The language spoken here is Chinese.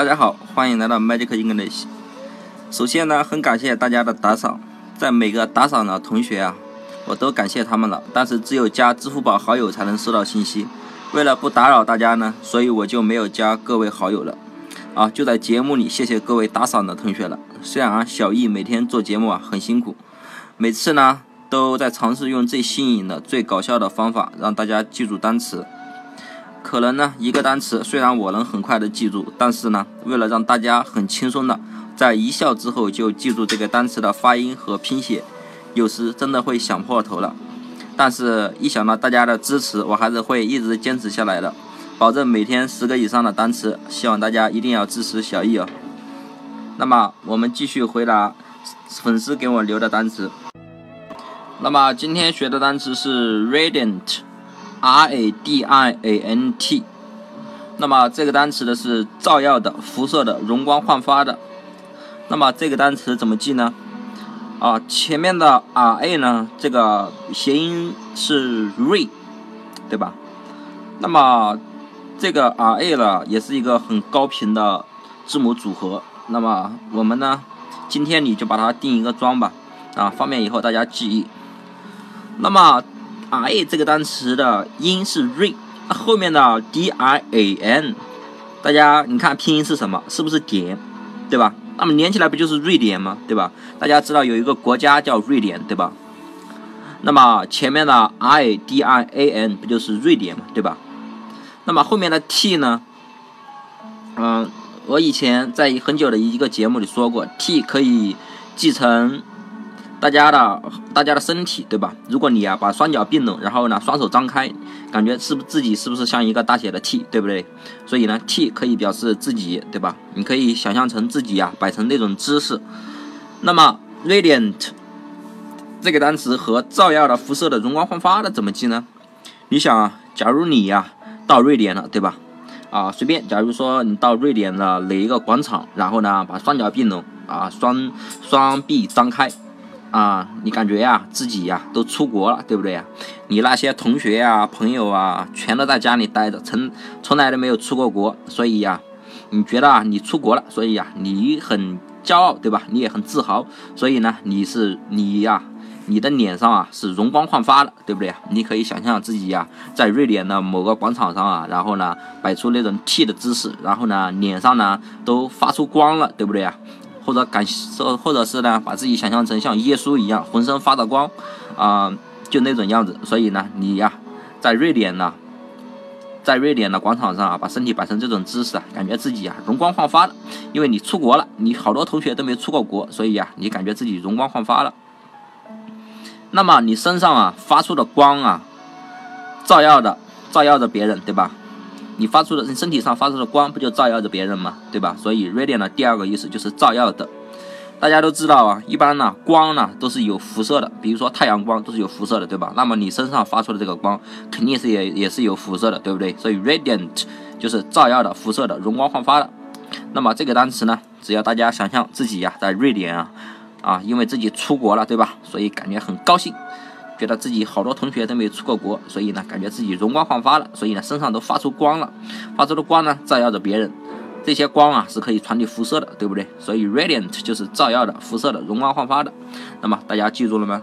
大家好，欢迎来到 Magic English。首先呢，很感谢大家的打赏，在每个打赏的同学啊，我都感谢他们了。但是只有加支付宝好友才能收到信息。为了不打扰大家呢，所以我就没有加各位好友了。啊，就在节目里谢谢各位打赏的同学了。虽然啊，小易每天做节目啊很辛苦，每次呢都在尝试用最新颖的、最搞笑的方法让大家记住单词。可能呢，一个单词虽然我能很快的记住，但是呢，为了让大家很轻松的在一笑之后就记住这个单词的发音和拼写，有时真的会想破头了。但是，一想到大家的支持，我还是会一直坚持下来的，保证每天十个以上的单词。希望大家一定要支持小易哦。那么，我们继续回答粉丝给我留的单词。那么，今天学的单词是 radiant radiant，那么，这个单词的是照耀的、辐射的、容光焕发的。那么，这个单词怎么记呢？啊，前面的 R A 呢，这个谐音是 Re，对吧？那么这个 R A 呢，也是一个很高频的字母组合。那么我们呢，今天你就把它定一个桩吧，啊，方便以后大家记忆。那么 R A 这个单词的音是 Re，后面的 D I A N，大家你看拼音是什么？是不是点？对吧？那么连起来不就是瑞典吗？对吧？大家知道有一个国家叫瑞典，对吧？那么前面的 I D I A N 不就是瑞典嘛，对吧？那么后面的 T 呢？嗯，我以前在很久的一个节目里说过，T 可以继承。大家的大家的身体，对吧？如果你啊把双脚并拢，然后呢双手张开，感觉是不自己是不是像一个大写的 T，对不对？所以呢 T 可以表示自己，对吧？你可以想象成自己呀摆成那种姿势。那么 radiant 这个单词和照耀的、辐射的、容光焕发的怎么记呢？你想啊，假如你呀到瑞典了，对吧？啊，随便，假如说你到瑞典的哪一个广场，然后呢把双脚并拢啊，双双臂张开。啊，你感觉呀，自己呀都出国了，对不对呀？你那些同学呀、朋友啊，全都在家里待着，从从来都没有出过国，所以呀，你觉得啊，你出国了，所以呀，你很骄傲，对吧？你也很自豪，所以呢，你是你呀，你的脸上啊是容光焕发的，对不对呀？你可以想象自己呀，在瑞典的某个广场上啊，然后呢，摆出那种 T 的姿势，然后呢，脸上呢都发出光了，对不对呀？或者感受，或者是呢，把自己想象成像耶稣一样，浑身发着光，啊，就那种样子。所以呢，你呀，在瑞典呢，在瑞典的广场上啊，把身体摆成这种姿势啊，感觉自己啊容光焕发的。因为你出国了，你好多同学都没出过国，所以呀，你感觉自己容光焕发了。那么你身上啊发出的光啊，照耀的，照耀着别人，对吧？你发出的，你身体上发出的光，不就照耀着别人吗？对吧？所以 radiant 的第二个意思就是照耀的。大家都知道啊，一般呢，光呢都是有辐射的，比如说太阳光都是有辐射的，对吧？那么你身上发出的这个光，肯定是也也是有辐射的，对不对？所以 radiant 就是照耀的、辐射的、容光焕发的。那么这个单词呢，只要大家想象自己呀在瑞典啊，啊，因为自己出国了，对吧？所以感觉很高兴。觉得自己好多同学都没出过国，所以呢，感觉自己容光焕发了，所以呢，身上都发出光了，发出的光呢，照耀着别人，这些光啊是可以传递辐射的，对不对？所以 radiant 就是照耀的、辐射的、容光焕发的。那么大家记住了吗？